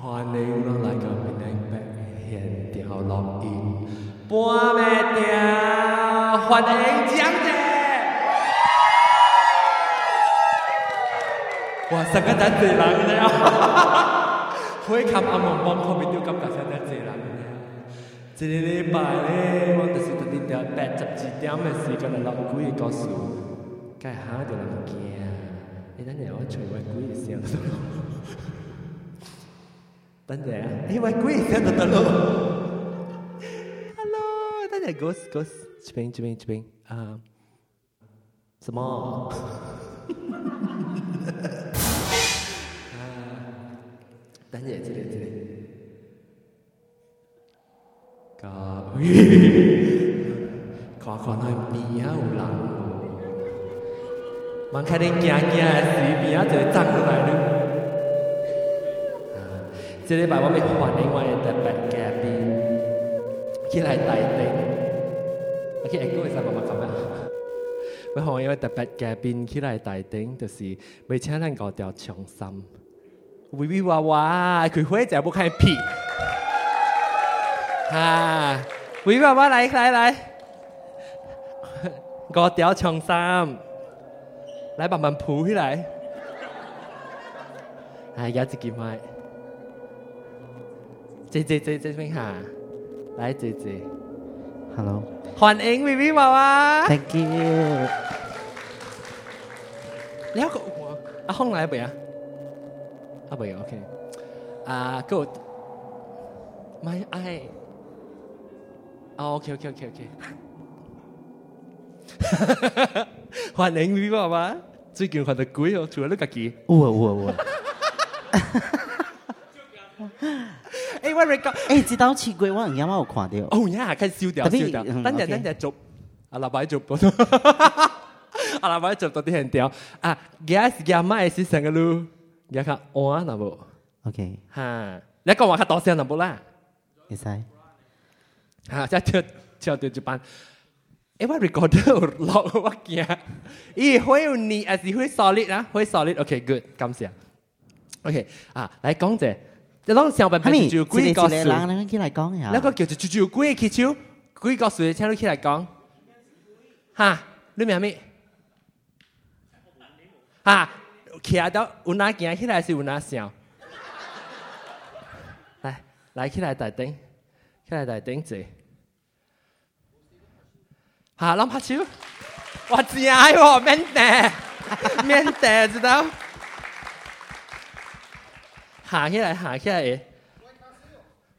歡迎我來個閩南白現條錄音，半暝條歡迎講者。哇，實個得罪人了，可以看阿蒙蒙可唔到咁大聲的罪人了。一個拜咧，我就是特定條八十几点的时间来录幾個故事，該下就来听。大家你我是麦昆，见到大家。大家，我是麦昆，见到大家。哈喽，大家 g o s t Ghost，这边这边这边啊，什么？大家这边这边。靠，靠靠，那秒了。茫看你惊惊的死面，就炸出来噜！啊，这个白我咪欢迎我的别嘉宾，起来大顶！OK，来哥，你上不不怎我欢我的白家起来大顶，就是没钱人搞掉穷丧。威威娃娃，佮我仔不开屁！哈，威威娃娃来来来，搞掉穷丧。来慢慢扑起来。哎，咬自己麦。姐姐姐姐边下，来姐姐。Hello。欢迎 V V 娃娃。Thank you。你有个阿空来未啊？阿未 OK。啊，Good。My eye。哦，OK OK OK OK。欢迎 V V 娃娃。最近看得鬼哦，除了你家己，哇哇哇！哎，我哋讲，哎，这道似鬼，我有乜好睇哦，而家系开笑掉笑掉，等阵等阵做，阿老板做 阿老板做多啲人调。啊，而家阿妈，也是生个路，而看我啊，那不 OK，哈，你讲我看多少那不啦，你猜？吓，再跳跳脱，就搬。เอว่ารีคอร์ดเดอร์ล็อกว่าเกียอีหวยอุนีอาจจะหวย solid นะหวย solid โอเค good กำเสียโอเคอ่ะไลกงเจะต้องเสียงแบบจูจูกุยก็สุดแล้วก็ขี้ไลกงเหรอแล้วก็เกี่ยวกับจูจูกุยคิดชิวกุยก็สุดเช่นลูกขี้ไลกงฮะรู้ไหมไม่ฮะเขียนแล้วอุนาเกียขี้ไลสิอุนาเสียงไปไลขี้ไลตัดติ้งขี้ไลตัดติ้งเจ哈，冷不超，哇，真矮哦，腼腆，腼 腆知道？哈起来，哈起来！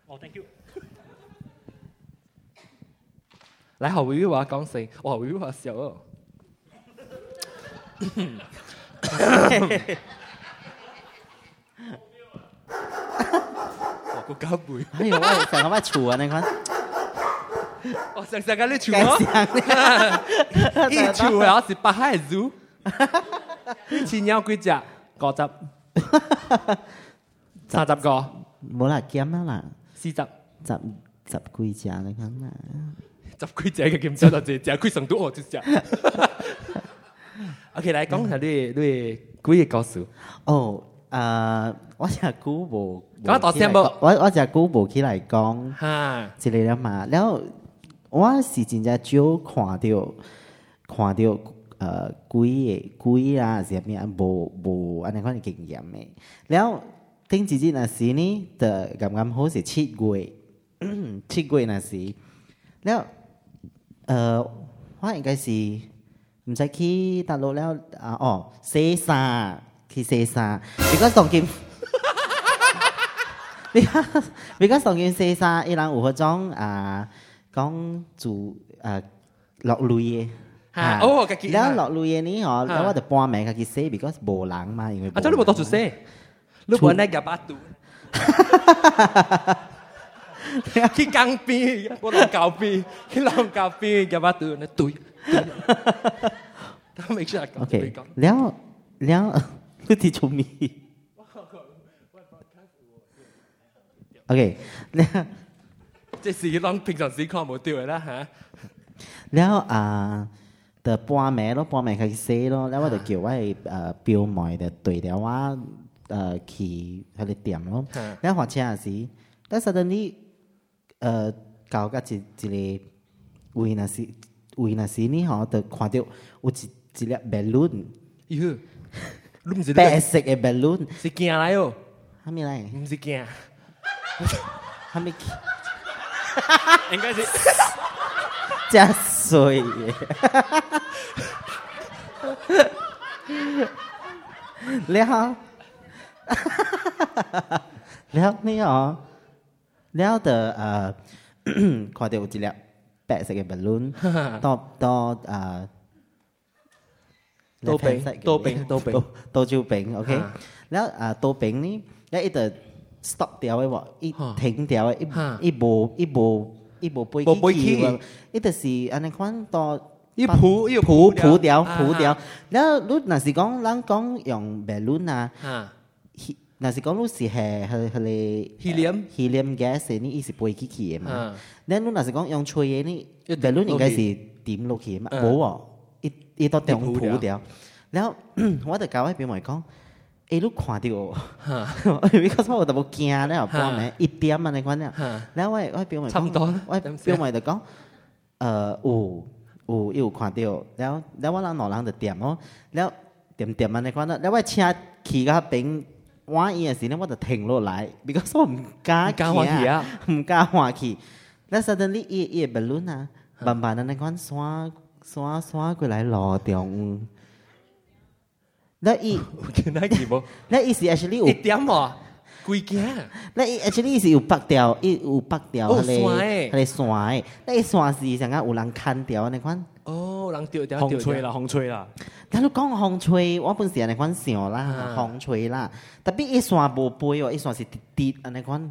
哇，Thank you。来，好，维维娃讲声，哇，维维娃笑哦。哎呦，我，你看我丑啊，你看。我成日讲你潮，你潮系我食北海猪，千鸟几只，九集，三十个，冇啦拣啊啦，四十，十十几只你讲啊，十几只嘅咁就到只，最贵上多只。OK，嚟讲下你你几个故事。哦，啊，我只古博，我我只古博起来讲，系，之类啦嘛，然后。我是真正少看着看着呃鬼诶鬼啊，是啥物啊，无无安尼款经验诶然后顶一日若时呢，的刚刚好是七月，七月那时，然后呃，我应该是毋知去大陆了啊，哦，西沙去西沙，你讲东京。你看，你看，上西衫，伊人有迄种啊，讲做诶落泪嘅。吓，哦，嗰啲，落泪嘅呢？我，我就幫名佢寫，比較無人嘛，因為，啊，你冇讀住寫，你我 呢？廿八度，哈哈哈佢我講舊边，佢講舊边，廿巴度，呢度，哈 OK，然後，你提出 o k 呢。即是當平常时看无到嘅啦嚇。然后啊，就半暝咯，半开始寫咯，然后我就叫诶誒表妹就对着我誒去迄个店咯。然后學车也是，但是實你誒一一个位那时位那时呢，吼，就看到有一一粒 balloon。白色嘅 balloon。是惊来哦？还没来？唔是驚，係咪？应该是加 水。你哈好。你 好。你好。你好。你好。呃，快 点有精力，摆上个 balloon，到到呃，多饼，多饼，多饼，多就平，OK。然后啊，多饼呢，然一直。stop 掉啊，一停掉的，一一步一步一步、背起一就是安尼看一扑一扑扑掉扑掉，然后如那是讲咱讲用白 a 啊，那是讲如是系 helium helium gas 呢是背起起嘛，那如那是讲用吹耶呢白 a 应该是点落去嘛，无啊，一一到点扑掉，然后我就教阿平伟讲。一路看到，比较早我都无惊了，一点啊那款了。然后我我表妹讲，我表妹就讲，呃，有有又看到，然后然后我人两人就点哦，然后点点啊那款了。然后我请其他兵玩一件事，那我就停落来，比较早唔敢去啊，唔敢去。那 Suddenly，夜夜半路啊，慢慢那那款耍耍耍过来路中央。那一，那几无，那伊是 actually 有点嘛，贵价。那伊 actually 是有八条，伊有八条，它嘞，它嘞帅。那一树是上啊有人砍掉啊那款。哦，有人掉掉风吹啦，风吹啦。假如讲风吹，我本安尼款想啦，风吹啦。特别伊树无背哦，一树是直直安尼款。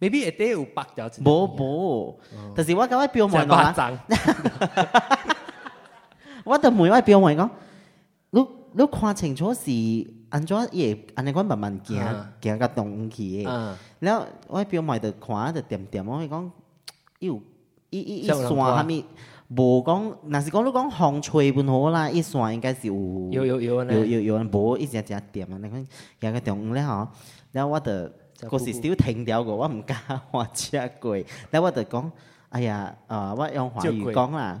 Maybe it 有八条。无无，但是我格外标满咯。在夸张。我特每外标你看清楚是，安怎也，安尼讲慢慢行加个东西。然后我表妹就看的点点，我讲，哟，一一一算，哈咪，无讲，那是讲你讲风吹不好啦，一算应该是有有有有有有人，无一只只点啊，你讲加个重了吼。然后我的嗰时就停掉个，我唔敢开 车过。然后我就讲，哎呀，呃，我用华语讲啦。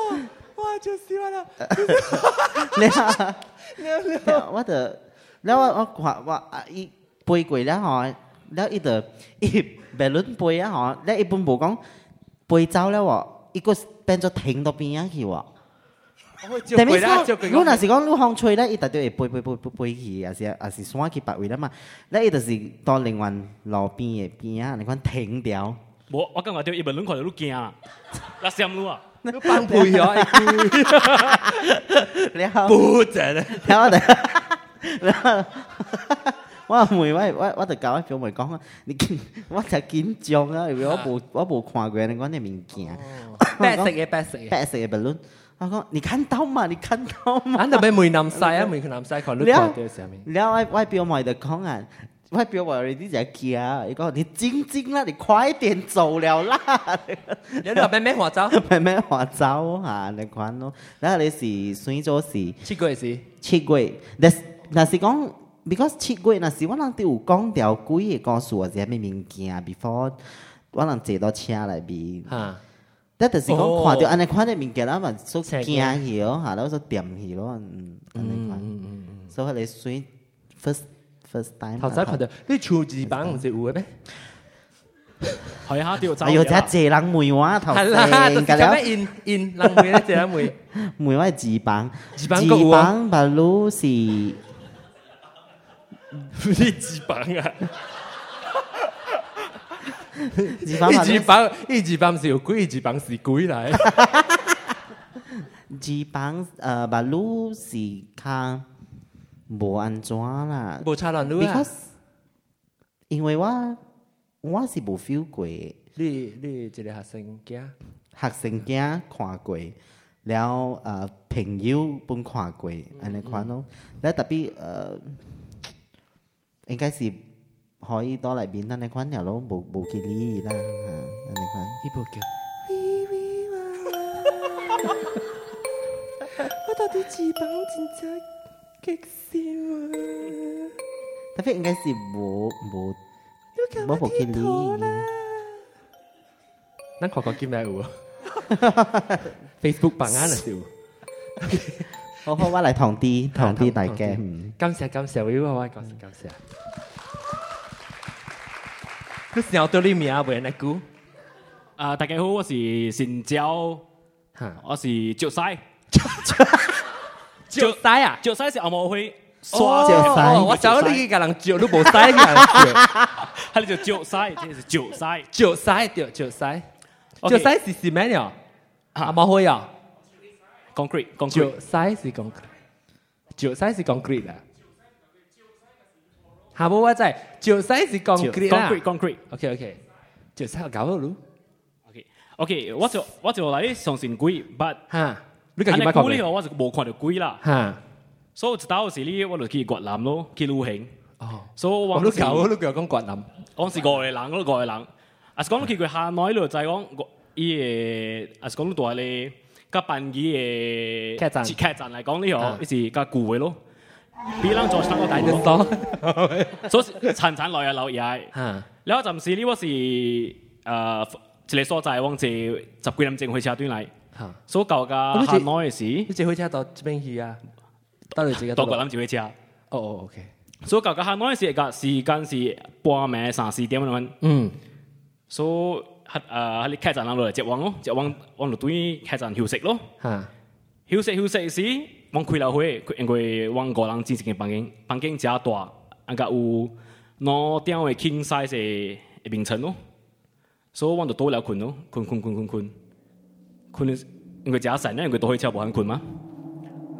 就是嘛啦，了了，我就，了我我块我伊背过了吼，了伊就一白轮背啊吼，那一般不讲背走了哦，伊个变作停到边上去哦。如果那是讲你风吹咧，伊大概会吹吹吹不去，也是也是山去别位了嘛？那伊就是到另外路边的边啊，你看停掉。我我讲话就一白轮块就惊啊，那羡慕啊？你帮布料，布着呢，然后，我问，我我我就教表妹讲，我才紧张啊，因为我无我无看过你讲那物件，白色 嘅白色，白色嘅白伦，我讲你看到吗？你看到吗？俺就被门南晒啊，门去南晒，你看到下然后外外表买的光啊。外表我有点在惊，伊讲你静静啦，你快点走了啦。你个妹妹化妆，妹妹化妆哈，你看咯。然后你是算做是七鬼是七鬼。那那是讲，because 七鬼那是我人点有讲条鬼，诉我在咩物件，before 我能坐到车来边。哈，那就是讲看到安尼款的物件，那我说惊起咯，哈，我说点起咯，嗯，嗯嗯嗯，所以你先 first。头仔拍住你潮字板唔识换咩？睇下掉。呀，真谢冷梅话头。系啦，就咁样 in in 冷梅咧，谢冷梅。梅 话字板，字板个。字板 b l u 是呢字板啊？字板，字板，字板是有字板是贵嚟。字板，诶 b l u 是无安怎啦？无差人女 b e c a u s e 因为我我是无 feel 过。你你一个学生囝，学生囝看过，了呃朋友本看过，安尼、款咯。那特别呃，应该是可以多来面，安尼款了咯，无无去理伊啦，安尼款。伊部叫。我到底几磅？真正。Keksimah. Tapi enggak sih, Bu. Bu. Bố một khi lý Nó còn có kim đại ủ Facebook bằng á là xíu Hô hô quá lại thòng ti à, Thòng ti đại kè Cảm ơn cảm ơn Yêu hoa cảm ơn cảm ơn Lúc nào tôi đi Mia, với anh cú À, đại gia hô, tôi là Xin Giao Tôi là Triệu Sai 酒塞啊，酒塞是阿毛灰，哦哦哦，我找你一个人酒都不塞起人哈，它就酒塞，这是酒塞，酒塞对酒塞，酒塞是是咩嘢啊？阿毛灰啊？Concrete，Concrete，酒塞是 Concrete，酒塞是 Concrete 啦。好，我话在酒塞是 Concrete，Concrete，Concrete，OK，OK，酒塞搞不熟，OK，OK，我我就来相信鬼 b u t 哈。你梗系唔好呢？我是無權到攰啦。所以打到时呢，我就去越南咯，去旅行。哦。所以話都夠，都夠讲越南。我是過人，我都過人。啊！讲到佢下耐咯，就係講依嘢。啊！講到大咧，加扮演嘅劇劇集嚟讲呢個，依是甲旧味咯。比人做差個大得多。所以層層来啊留嘢。嚇！有一陣時呢，我是誒，即係所在往住十几林钟去车隊嚟。所够噶下午时，你只可以到这边去啊？得你自己到桂林就会以哦哦，OK。所够噶下午时嘅时间是半夜三四点咁嗯。所喺诶喺啲客栈嗱度嚟接王咯，接王王度对客栈休息咯。吓。休息休息时，王开了会，因为王个人住一间房间，房间加大，应该有攞点咁 king size 嘅称咯。所以王就多了困咯，困困困困困。困的，因为假散那因为都会以不喊困吗？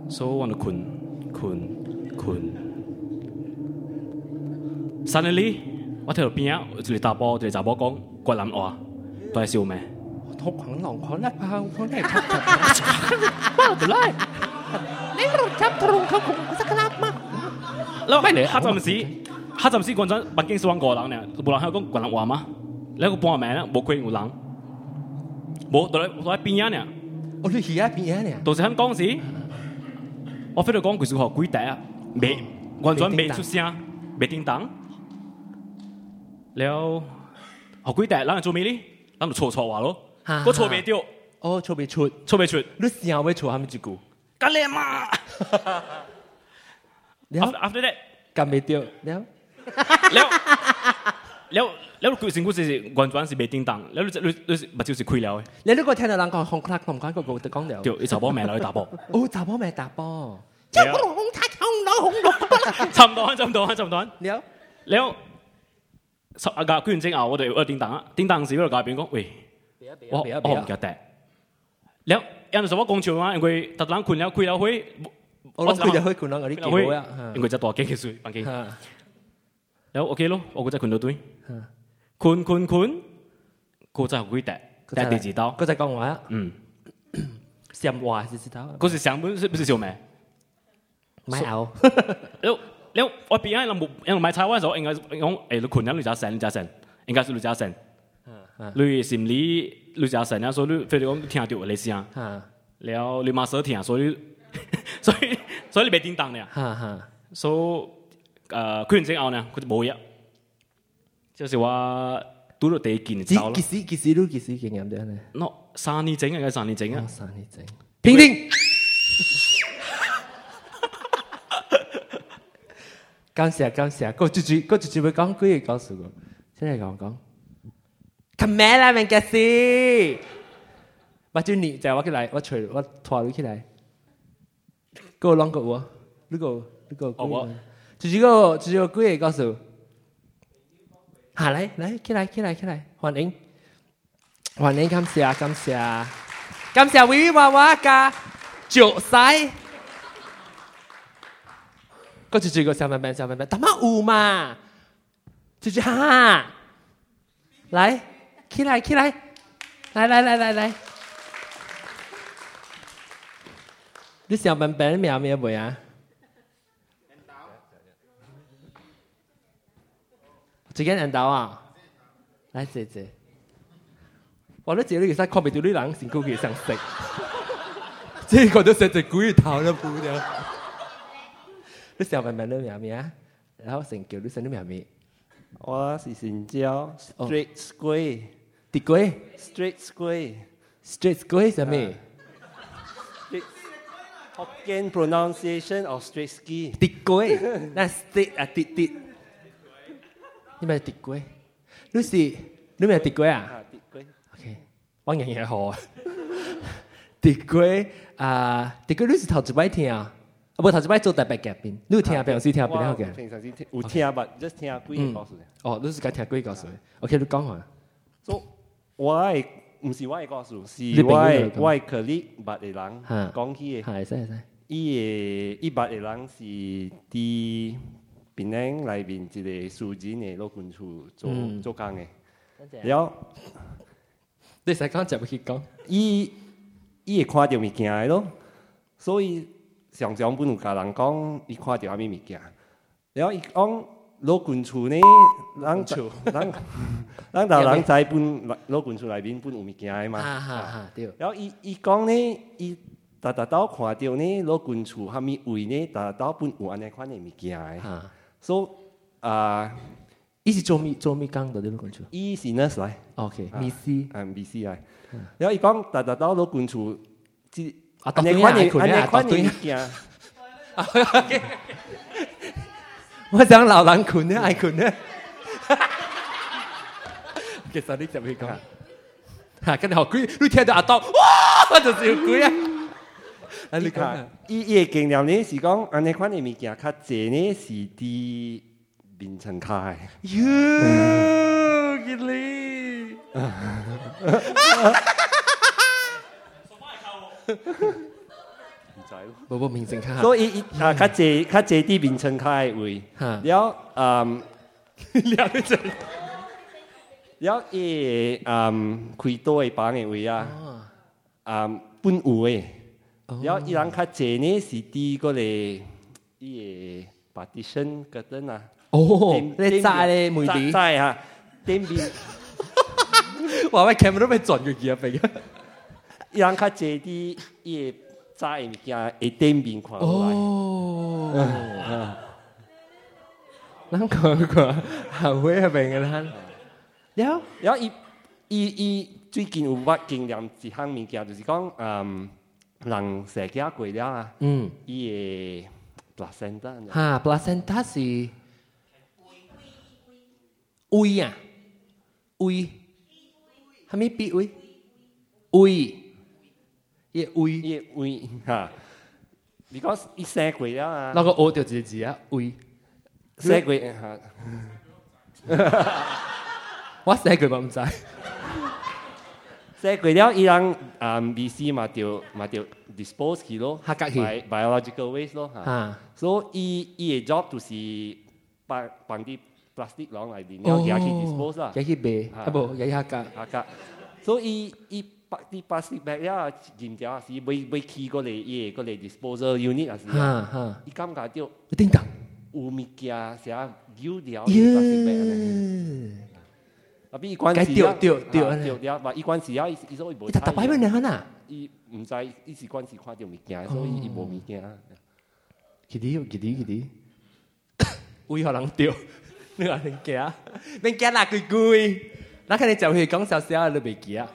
所以我就困困困。Suddenly，我聽到边啊就是大波，就是杂波讲，越南话，都系笑咩？我講龍口叻啊，我叻出嚟，出嚟！你唔กค龍口窮，我識叻嗎？แล้วไม่เลยฮัจจัสซีฮัจจัสซีคนนั้บังเก่งสว่างก่อหลังเนี่ยบุรุษเขาก็กวนหลังว่ามาแล้วก็ปอนแม่เนี่ยบุกคุยอยู่หลัง冇，坐喺坐喺边嘢呢？哦，喺边嘢呢？就是喺当时，我非度讲佢是话：鬼帝啊，未完全未出声，未叮当。了好鬼帝，谂住做咩呢？谂住错错话咯，我错未掉，我错未出，错未出，你想后会错他们几句？干咩嘛？了 after that，搞未掉，了，了。你你個成件事原主係未叮當，你你你唔係就係開了嘅。你你講聽下，兩個紅漆桶乾乾地講聊。就一手波賣落去打包。哦，打包賣打包。即係嗰度紅漆桶攞紅綠骨。浸到安，浸到安，浸到安。你有你有十個捐精牛，我哋要叮當啊！叮當時我哋隔邊講喂。我我唔記得。你因為什麼供求啊？因為突然間羣了開了會，我開咗會羣咗嗰啲幾多呀？因為只大機嘅水，大機。你 OK 咯，我個只羣到對。困困款，佢就系嗰啲，带电池刀，佢就讲话。嗯，上话电池刀，嗰时上本是唔是笑咩？唔系好。你你外边啲人唔，因 为卖柴湾嘅时候，应该用诶，你捆两条线，两条线，应该是两条线。嗯嗯。例如心理两条线，所以你非得我听住嚟先。嗯。然后你冇识听，所以所以所以你俾点档你啊？吓吓。所以诶，款钱我呢，佢就冇嘢。就是話倒落地見就咯。幾時幾時都幾時見人哋咧？no 三年整啊！三年整啊？三年整。平定。感谢感谢，個主持個主持會講句嘅講詞，先嚟系讲 Come here，I'm j e s s i 我將你借我嘅来，我取我拖你起来。Go l 个？n g g o 呢個呢個。哦我。就是个就是个句嘅講詞。来来，起来起来起来，欢迎欢迎，感谢感谢感谢，维维娃娃卡九塞，过去这个小笨笨小笨笨，大妈五嘛，姐姐哈，来起来起来，来来来来来，你小笨笨秒秒不呀？自己人到啊，来姐姐，我呢姐己其實講唔到呢兩辛苦嘅生食，这个都係自己故意淘嚟糊掉。你想问问你咩名啊？然后成句你成啲咩名？我是成朝，straight square，啲 s q r e s t r a i g h t square，straight square 係咩？Hokkien pronunciation of straight square，t square，e t 那 stick 啊，啲啲。你咪掉贵？Lucy，你买掉龟啊？掉龟 OK，我也好啊。掉龟啊，掉贵你是头一摆听啊，啊不头一摆做蛋白改编。你听啊，平常时听啊，平常时。平时听，有听啊，j u s 听啊，贵人告诉你。哦，你是该听贵告诉你。OK，你讲下。啊。So why 是我 h y 告诉？是我 h 可怜百的人讲起的。系，哎，系。伊伊百的人是滴。槟榔内面一个树子呢，老滚树做做工嘅。然后，你才刚才冇去讲，伊伊会看到物件嘅咯。所以，常常不如甲人讲，伊看到虾米物件。然后伊讲老滚树呢，人树人，人道人在本老滚树内面本有物件嘅嘛。然后伊伊讲呢，伊大大多看到呢老滚厝虾米位呢，大大多搬乌安尼款嘅物件。所以啊，一是做咩做咩工的呢個觀眾，依是呢？係，OK，BC，嗯，BC 係。然後佢大大但都都觀眾，即係阿東坤呢？阿東坤一件，我想老南坤呢？阿坤呢其 k 所以你準備講，嚇，跟住後鬼，你天都阿東，哇，就笑鬼啊！啊，你看，一夜惊了呢是讲安尼款的物件，较这呢是的名称卡。哟，经理。哈哈哈！哈哈！哈哈！不不，名称卡。所以啊，他这他这的名称卡为哈。然后两对子。一啊，开多的位啊，啊，本位。然后伊兩卡折呢是第一个嘞，個 p a r t i 啊，哦，你在嘅梅子，炸嚇，電瓶，我話 camera 咪卡折啲，依在物件係哦，啊，啦？然后然后伊伊伊最近有冇经验一项物件？就是讲嗯。人社交贵了啊，嗯，伊个 placent 哈，placent 是胃啊，胃，哈咪脾胃，胃，也胃也胃哈，比较伊社了啊那个屙着一是字啊，胃，生交，哈哈，我生交我毋知。所以鬼了伊人啊，BC 嘛就嘛就 dispose 起咯，哈格去 biological waste 咯，哈。所以伊伊 job 就是帮帮啲 plastic 攞来然后也去 dispose 啦，也去卖，啊不，也去哈格哈格。所以伊把啲 plastic bag 呀，然后是未未去过嚟伊过嚟 disposal unit 啊，是啊，伊感觉就叮当，乌米加啥丢掉 plastic bag 啊！比一关死啊！对对掉掉嘛一关死啊！伊伊说伊无。伊打打牌未呢？伊唔知伊是关系看到物件，所以伊无物件。啦。几滴？几滴？几为何 人掉？你啊！恁家恁家哪个贵？哪个你走去讲笑笑？你袂记啊？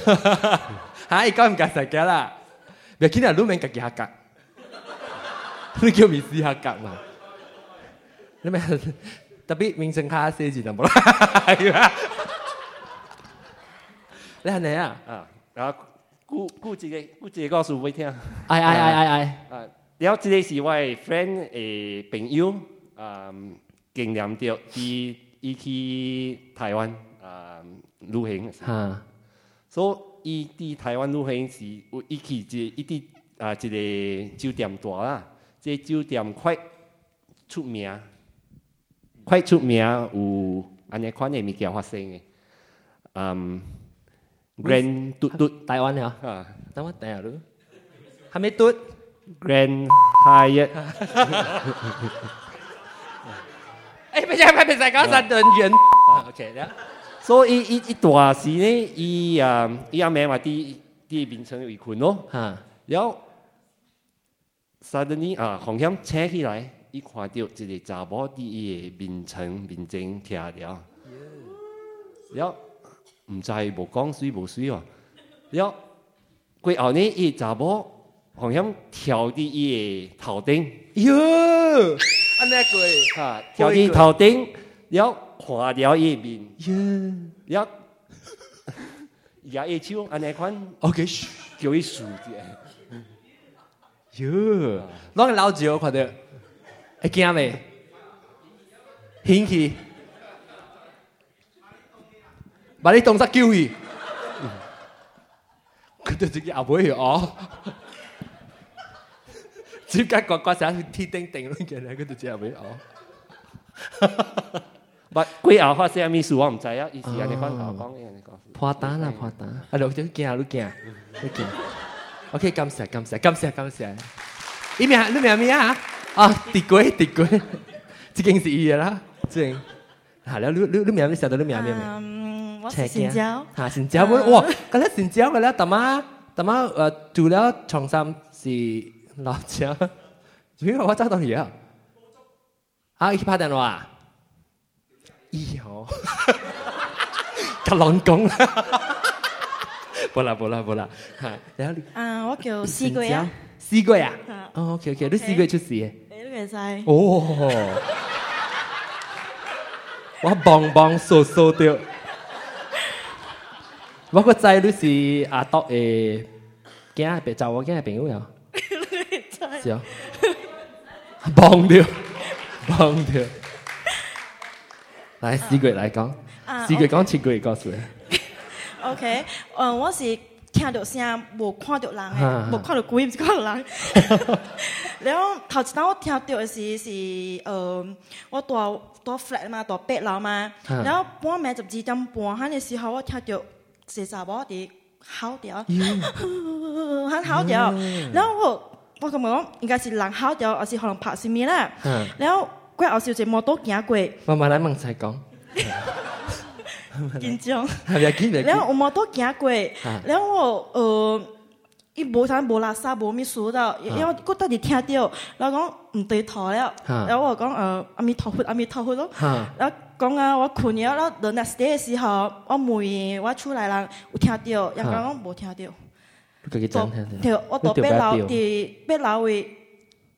哈伊讲唔该实家啦。别听啊！路面夹夹黑夹。你 叫咪死黑夹嘛？你咪？特别名称卡设计有冇啦？你係啊？啊，后我我自己我自己講數我你听。哎哎哎哎哎。啊，然后这日是我 friend 诶朋友啊，验兩條去去台湾啊旅行。嚇。所以去台湾旅行时，我一去即一啊，一个酒店多啦，即酒店快出名。快出名有安尼款嘅物件发生嘅。嗯，Grand 嘟嘟台湾呀，啊，台灣台灣，係咪嘟？Grand Hyatt。哎，别再别别再搞三等圓。OK 啦。所以一一段时呢，伊啊伊阿妹话啲啲變成一群咯，哈，然后 suddenly 啊，红香扯起来。一到一个查某伫伊一面层面前掉了。幺，唔在无讲水无水哦。幺，过后呢一查某好像跳伊一头顶。哟，安尼过，跳伫头顶，幺，垮掉一面。幺，压 一秋安尼款，OK，叫一数子。哟，那个老酒快的。会惊未？运气，把你当作救伊？佮著自己阿妹去哦。只家乖乖仔去天顶顶咾，见咧佮著自家妹哦。把 鬼哈！发生澳话虽然咪少，我唔知啊。以前你方老讲嘅，你讲。破蛋啊，破蛋！啊，你听见啊，你听，你听。OK，感谢，感谢，感谢，感谢。一面，你一面咩啊？啊，滴鬼滴鬼，这近是伊啦，最好吓，你你你名你晓到你名咩嗯，我姓焦，吓，姓焦我，哇，刚才姓焦噶了，大妈，大妈，呃，除了床上是老焦，最屘我找到乜嘢？啊，起拍电话？咦呵，佢乱讲啦，不啦不啦不啦，哈，然后你啊，我叫沈娇，沈娇呀，哦，OK OK，都沈娇出事嘅。怪哉！哦，我帮帮搜搜的。我怪在你是阿东诶，แก别找我，แก朋友。是哦，帮掉，帮掉。来，死鬼来讲，死鬼讲，死鬼告诉。OK，嗯，我是。听到声，无看到人诶，无看到鬼，毋是看到人。然后头一当，我听到的是是，呃，我住住 flat 嘛，住八楼嘛。然后半夜十二点半喊的时候，我听到是谁在地嚎叫，喊嚎叫。然后我我讲，应该是人嚎叫，还是可能拍什么咧？然后过后小姐摸到几啊慢慢来问菜讲。紧张。然后我们都讲过，然后呃，一无啥无垃圾，无咪说到，然后我当时听到，然后讲唔对然后我讲呃阿弥陀佛，阿弥陀佛咯，然后讲啊我去年那时的时候，我妹我出来了，有听到，也讲冇听到，我特别老的，老位，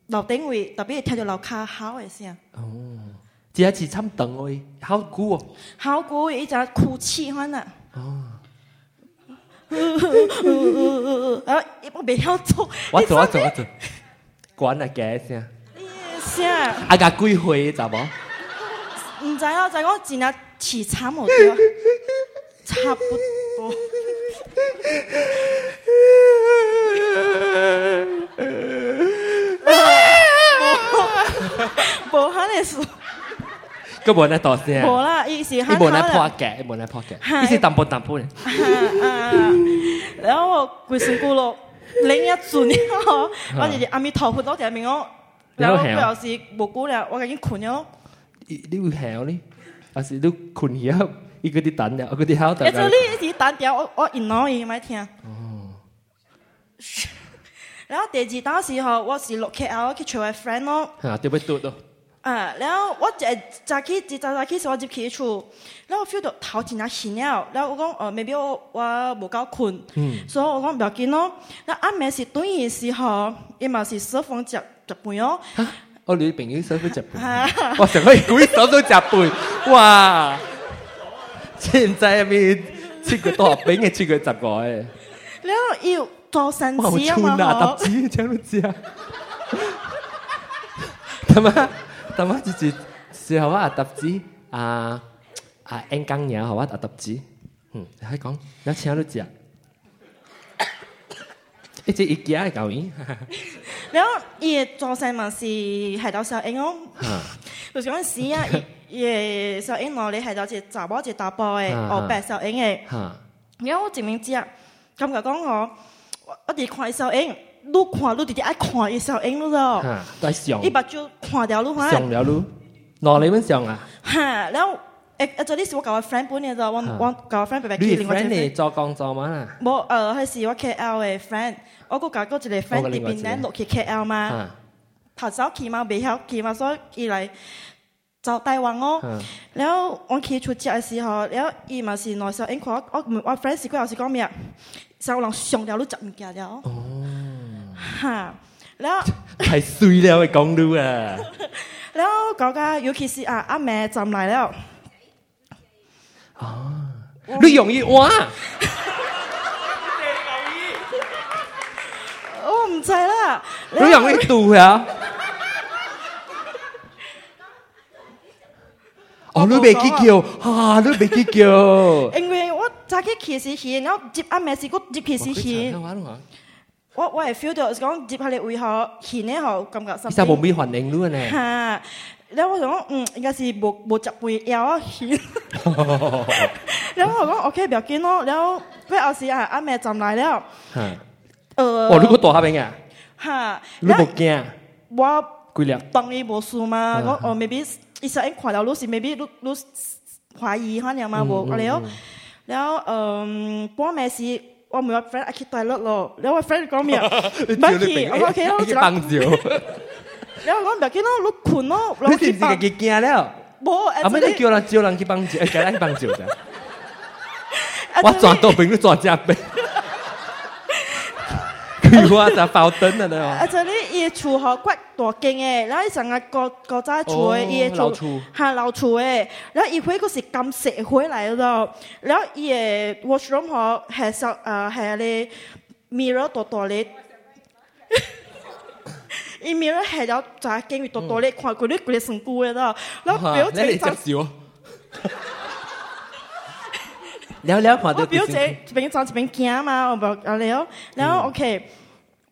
老定位，特别听到老卡号的声。第一次参等位，好苦哦，好苦，伊直哭泣，翻啦。哦，我我未晓做，我做我做我做，关啊，加声，啥？啊，个桂回查无？毋知哦，在我前日起差，无着，差不多，不好那是。ก็บ่น无啦。伊不奈泼阿伊不奈破格，แก。意思弹拨弹然后咯，我第二阿弥陀佛到前面哦。然后不有无顾了，我赶紧困了。你会喊哩？还是你困以一个的等了，一个的好等。调。这里单调，我我脑听。哦。然后第二当时候，我是六 K 啊，去找我 friend 咯。啊，然后我就再去，再再去，我就起厝，然我 feel 到頭天啊醒了，然后我讲哦，maybe 我我无够困，所以我讲不要紧咯。那阿明是蹲的时候，亦冇是十分食食饭哦。我你朋友十分食饭，我成日舉手都食饭，哇！现在係咪七個多饼兵七个十雜诶。然后要做新嘅嘛？冇穿啊，搭紙，聽唔知啊？係嘛？咁妈就住時好啊，揼子啊啊，煙羹嘢好哇，啊揼子，嗯，你睇講有錢都食，一隻一腳嘅狗音，然後，二做什么係到時候煙我，好似講是啊，你二個時候煙攞嚟係到時打包嘅，我白時候煙你然後我明知啊，咁就講我我哋快小英。路看路弟弟爱看伊上瘾了噻，一百九上条路，上了路，哪里边上啊？哈，然后，哎，这里是我搞个 friend 本的咋？我我搞个 friend 白白去另外一做工作嘛？冇，呃，还是我 K L 的 friend，我哥搞个一个 friend 在边那，落去 K L 嘛。他早起嘛，白晓，嘛，所以寄来找带旺哦，然后我去出差的时候，然后伊嘛是内上瘾，我我我 friend 是龟，又是讲咩？上人上条路，执物件了。哈，然後太衰了，會講到啊！然後嗰個尤其是啊阿妹浸嚟了，哦，你容易哇！我唔制啦，你容易度呀？哦，你未記叫，啊，你未記叫，因為我早起其實係，然後接阿妹是個接其實係。วว่่าาออฟิล์รเ我我係 feel 到，講接下嚟會學前ั學感覺心。其實冇咩環เ luôn 咧。嚇！แล้วผมว่าอืมก็สิบกบจับปุยเอวขีนแล้วผมว่าโอเคเบลกินเนาะแล้วก็เอาสิอ่ะอาแม่จำายแล้วเออโอ้ลูกก็ตัวเขาเป็นไงฮะลูกบกแกว่ากุยเล้วตองนี้บสูมา ก็เออ maybe อีสักเอ็งขวาแล้วรู้สิ maybe รู้รู้ขวายีเขเนี่ยมาบอก แล้ว แล้ว เออพ่อแม่สิ我冇話 friend，我 k 大陆咯。兩位 friend 讲咩啊？白起我照。你見了？冇，阿妹叫人叫人去幫照，叫人去幫照啫。我轉到柄，你轉架兵。话咋包灯了呢？啊！且里夜橱好怪大惊诶，然后上个各国家橱诶，夜橱还老橱诶，然后一回个是金社回来咯，然后也卧室里好黑色啊，黑的 mirror 多多咧。一 mirror 黑了就镜片多多咧看佢碌骨咧生骨了，然后表情一 聊聊嘛都我表姐一边赚一边惊嘛，我唔系，我然后 OK，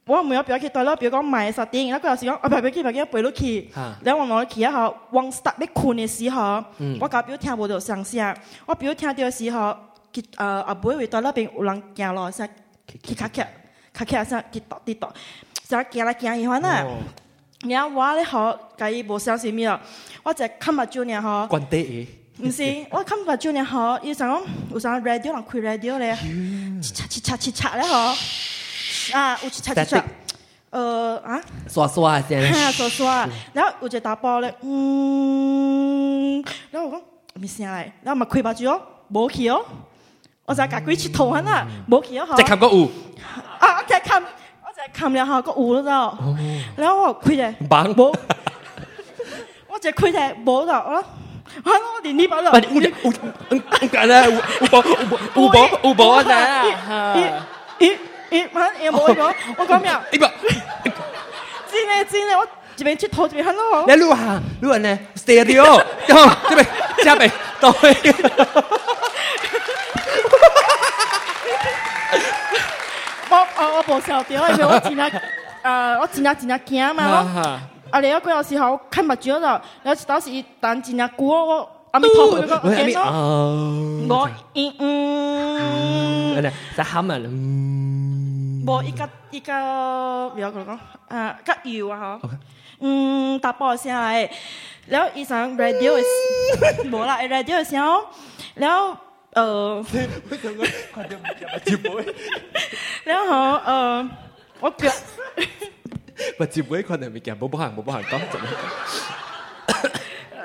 我唔要表姐到咯，表讲买 setting。嗱佢有时讲，唔表表姐表姐背落去。然后我攞去一下往 n c start 你困的时候，我搞表听冇到声声。我表听到时候，佢啊阿妹会到那边有人惊咯，即去卡卡卡卡即系跌倒跌倒，就惊啦惊一番啦。然后我呢好，介亦冇声声咩咯，我看系卡埋住关可。唔是，我 开日到酒呢？好，伊想讲，有啥 radio 能开 radio 咧？七七七七七咧好，啊，有七七七，呃，啊，刷刷先，刷刷，然后有只个大波咧，嗯，然后我讲，咪先来，然后咪开把酒，冇去哦，我就改归去投下啦，冇去哦，好，再砍个五，啊，我再砍，我就砍了下，个五了，然后我开的，冇，我就开的冇了。hello，弟弟，保罗，我讲咩？真的真的，我一边去偷，一边 hello。在路上，路呢？Stadium，好，这边嘉北到位。我啊，我报销掉，因为我今天啊，我今天今天惊嘛。啊你一嗰有時候看不住嗰度，有當時等陣啊估我阿咪破佢個頸咯，我嗯嗯，嚟就喊啊，我依家依家有佢講誒吉搖啊嗬，嗯打波先嚟，然後醫生 radio 冇啦 radio 先，然後。呃，然后呃，我表。我接鬼，可能未見，冇不行，冇幫行，咁 n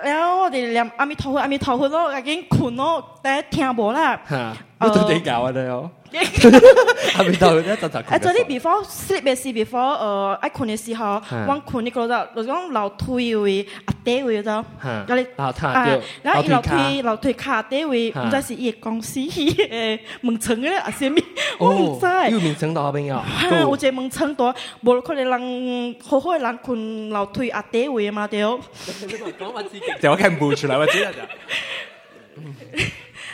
然后 我哋連阿咪頭阿咪頭髮都已經困啦。我做地膠啊！你講，阿邊度咧？阿邊度 a c before sleep and s before，呃，我困嘅时候，我困嘅時候，就講楼梯位阿爹位嗰種，嚇，阿然后伊老推老推卡爹位，唔知是伊嘅公司嘅門層㗎咧，阿先咪，我唔知。有門層多朋友，係啊，我見門層多，無可能人好好人困楼梯阿爹位嘛，对。講話刺激，就我 can move 就。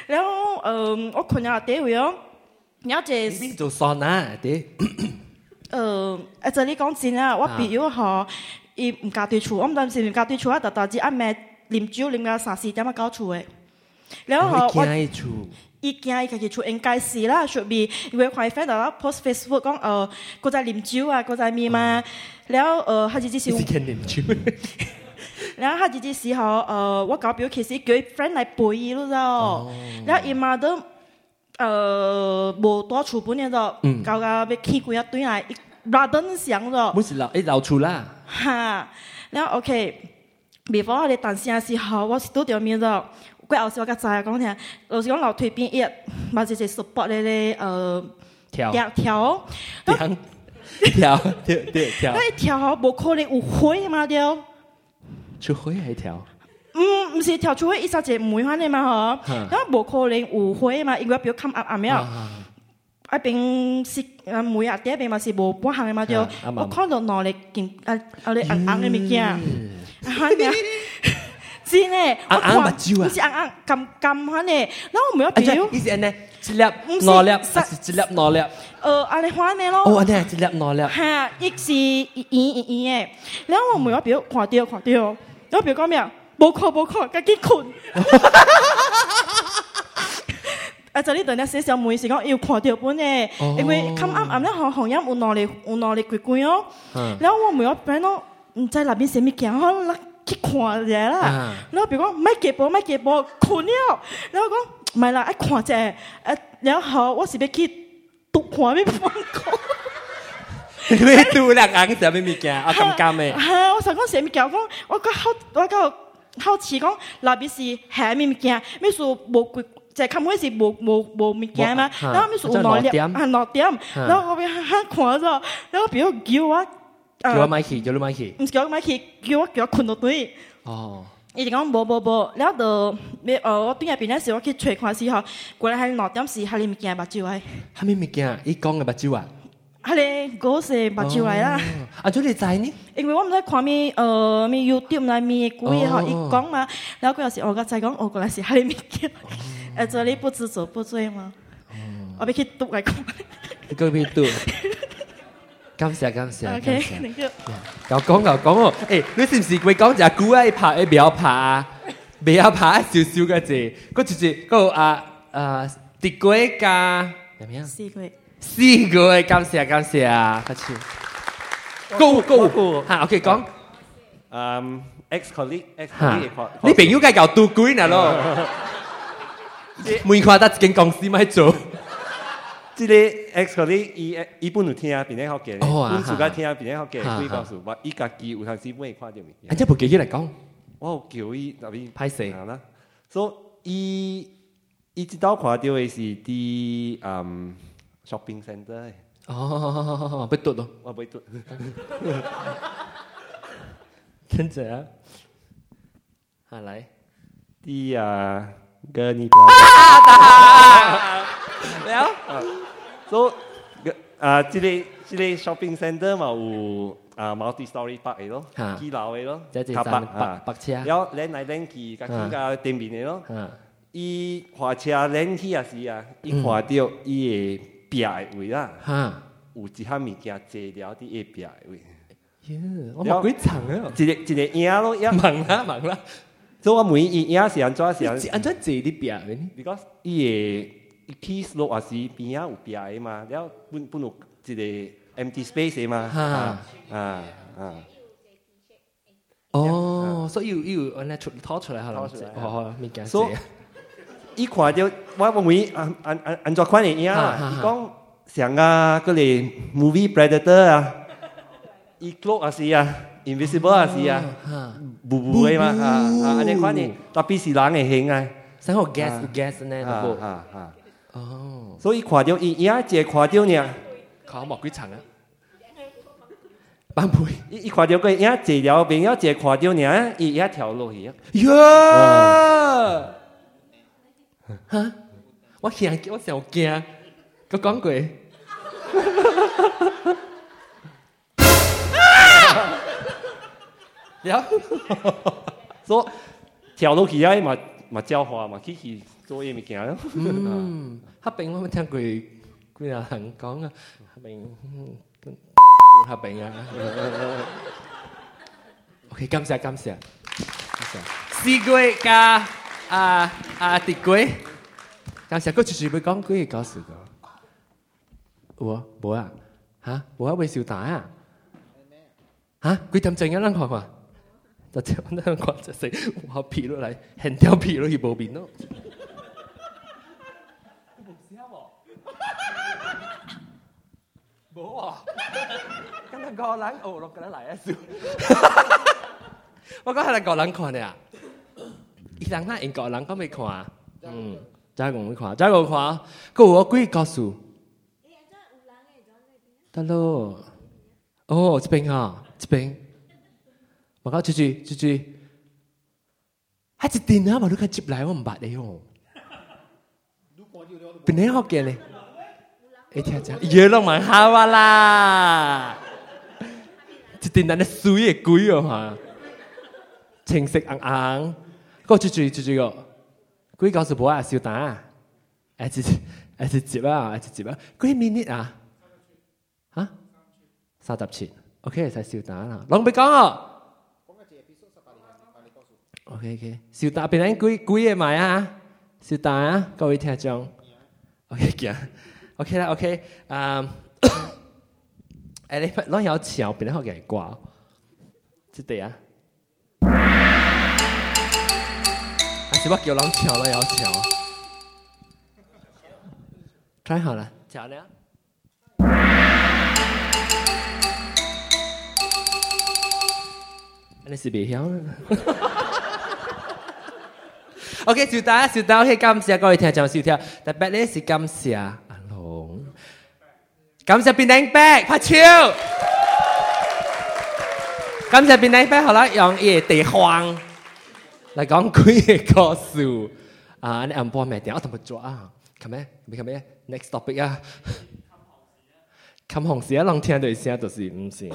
然後誒，我可能阿爹會咯，有一隻。你係做商人，阿爹。誒，阿姐你講先我比如哈，你唔教对處，我唔同你唔教对處啊，大大只阿妹連酒連到三四点啊到處嘅。然後我一見佢就出，一見識啦，就俾佢開 Facebook 啦，post Facebook 讲誒，嗰在連酒啊，嗰在咪嘛，然後誒，佢哋啲小。然后下姐姐时候，呃，我搞表其实佢 friend 来陪伊咯，然后一妈都呃，无多厝半年咗，搞搞俾氣罐一對嗌，拉灯上咗。不是老一留出啦。哈，然后 OK，未放我啲担心嘅时候，我是都調唔到。怪我時我個仔講嘢，就是講老腿變硬，嘛就係縮薄啲啲誒條條條條條。嗰條好無可能有灰嘛屌！出灰还跳？嗯，不是跳出一霎时，唔会翻的嘛？嗬，因为冇可能乌灰嘛？因为表看阿阿啊，阿边是啊，每啊，第一边嘛是无波行的嘛，就我看到哪力见啊？哪里硬硬的物件？哈？咩？真诶，我讲，唔是硬硬咁咁翻然那我唔要表。直立，直立，直粒，直粒。呃，安尼话呢咯？哦，安尼直立，直立。哈，亦是依依依嘅。然后我每晚比看到看到，我比如讲咩无靠无靠，家己困。啊，昨日同你写上门是讲又看到本呢，因为今暗暗咧红红阴有闹哩有闹粒鬼鬼哦。然后我每晚比如讲，在那边啥咪见去看着啦。然后比如讲，买几包买几包，困尿。然后讲。唔系啦，一看者，诶，然后我是要去读看咩方空。你读两行就咩物件？我咁啱咩？係我想讲寫物件，我講我個好，我個好奇讲，那边是係咩物件？咩數无贵？就係根本是无无无物件嘛，然后咩數有兩粒啊兩点？然后我边邊看咗，然后比如叫我叫我买起，叫你买起，唔是叫我买起，叫我叫我困到对。哦。伊就讲无无无，了到，呃，我对下边那时候我去揣看时候，过来还你拿点哈喊米奇。见白蕉来。哈米咪见，伊讲个白蕉啊？哈你果是白蕉来啦？啊，这你在呢？因为我们在看咪，呃，咪优点啦，咪古嘢吼，伊讲嘛，然后佫又是我个在讲，我过来是哈 你米见，呃，这里不知足不醉吗？我咪去赌来 讲。佮你赌？感谢，感谢，o k 有讲有讲哦，诶，你是不是会讲就古爱拍？你不要拍，不要拍少少嘅字，嗰就是嗰啊啊，帝国家，点样？四个，四个，感谢，感谢，好笑。古古，吓，OK，讲。嗯，X colleague，X colleague，你变咗个旧杜古呢？咯，唔好话得间公司唔系做。即个 X c t u a 本 l 一一听啊，比恁好讲；，你自家听啊，比恁好讲。可以告诉，我你家己有台机不会跨掉。你这部机起来讲，我旧一那边派谁？呐，所以一直到看到的是滴，嗯，shopping c e n t r 哦，不躲咯，我不躲。真者，哈来，第啊，跟你讲。啊，所以，啊，即个即个 shopping center 嘛有啊，multistory park 咁，基佬个咾，即即个，黑白白白车，然后靓来靓去，甲车架对面的咯，嗯，伊开车靓去也是啊，伊看掉伊的别个位啦，嗯，有一下物件坐了，𠮶 个别个位。耶！我冇鬼层啊！一个一个影咯，影盲啦，盲啦。所以我问伊，伊影是安怎？是安怎？是安怎？是 𠮶 啲别个位，你讲伊个。黐落啊！是邊啊？有邊啊？嘛，然後不不落即係 empty space 嘛。嚇！啊啊！哦，所以有有啊，那出掏出來係嘛？哦哦，未敢借。一講就我問你，按按按按咗款嘢呀？講想啊，嗰啲 movie predator 啊，衣 cloak 啊，是呀，invisible 啊，是呀，唔唔會嘛？啊啊！嗰啲款嘢，但係必須男嘅型啊，成個 guess guess 呢，係唔係？啊啊！哦，所以看掉一一条看到掉呢，靠莫鬼城啊，板配伊一看到个一条街，一条街垮掉呢，一一跳落去啊！哟，哈，我想我想惊，个光棍，哈哈哈说，跳楼梯啊嘛嘛浇花，嘛，奇奇。做伊咪讲了，哈变么？我听鬼鬼老讲啊，哈变，哈变啊！OK，感谢感谢。是鬼家啊啊！敌鬼，感谢哥，徐徐梅讲鬼搞事的。我，我啊，哈，我还没笑大啊，哈，鬼他妈的，就看看，让看看，这谁？我皮都来，很屌皮都一毛病了。哇！刚刚人偶，刚刚来啊！我刚刚刚刚看的啊，一 人那，人刚没看。嗯，这个没看，这个看，给我鬼告诉。大 e 哦，这边啊，这边。我讲出去，出去，还是电脑我你看出来，我唔白的哟。本来好见的。哎，听讲，鱼龙蛮好哇啦！一定那那水也贵哦，哈，青色昂昂。哥，注意注意哦，贵搞直播啊，小蛋，啊，哎，接哎，接啊，哎，接啊，贵 minute 啊？哈，三十七 o k 实小蛋啦，龙别讲哦。OK，OK，小蛋，别人贵贵也买啊，小蛋啊，各位听讲，OK，OK 啦，OK，诶，你攞有錢，我俾啲好奇你掛，即对啊！啊，是乜叫攞錢？攞有錢？睇下啦，攪咧。你是未晓 o k 小豆小豆，我係感谢各位聽長壽听，特别呢是感谢。งกำจะปินแดงแป๊กพระเชียวกำจะปินแดงแป๊กเขาละยองเอเตะควางแล้วก็คุยก็สู่อ่าในอันพอแม่เดี๋ยวทำมาจ้าคำไหมไม่คำไหม next topic อ่ะคำห้องเสียลองเทียนดูเสียตัวสีไม่สิ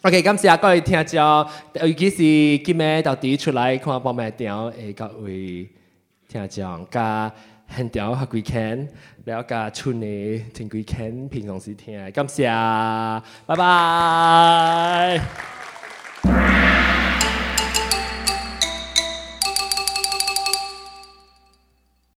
โอเคกำเสียก็เลยเทียนจะเอวิกิสีกี่เม่ตัดตีชุดไลค์ความพอแม่เดี๋ยวเอก็วิเทียนจังก็เห็นเดี๋ยวฮักวิเคน聊到处女，听鬼看，平常时听，感谢，拜拜。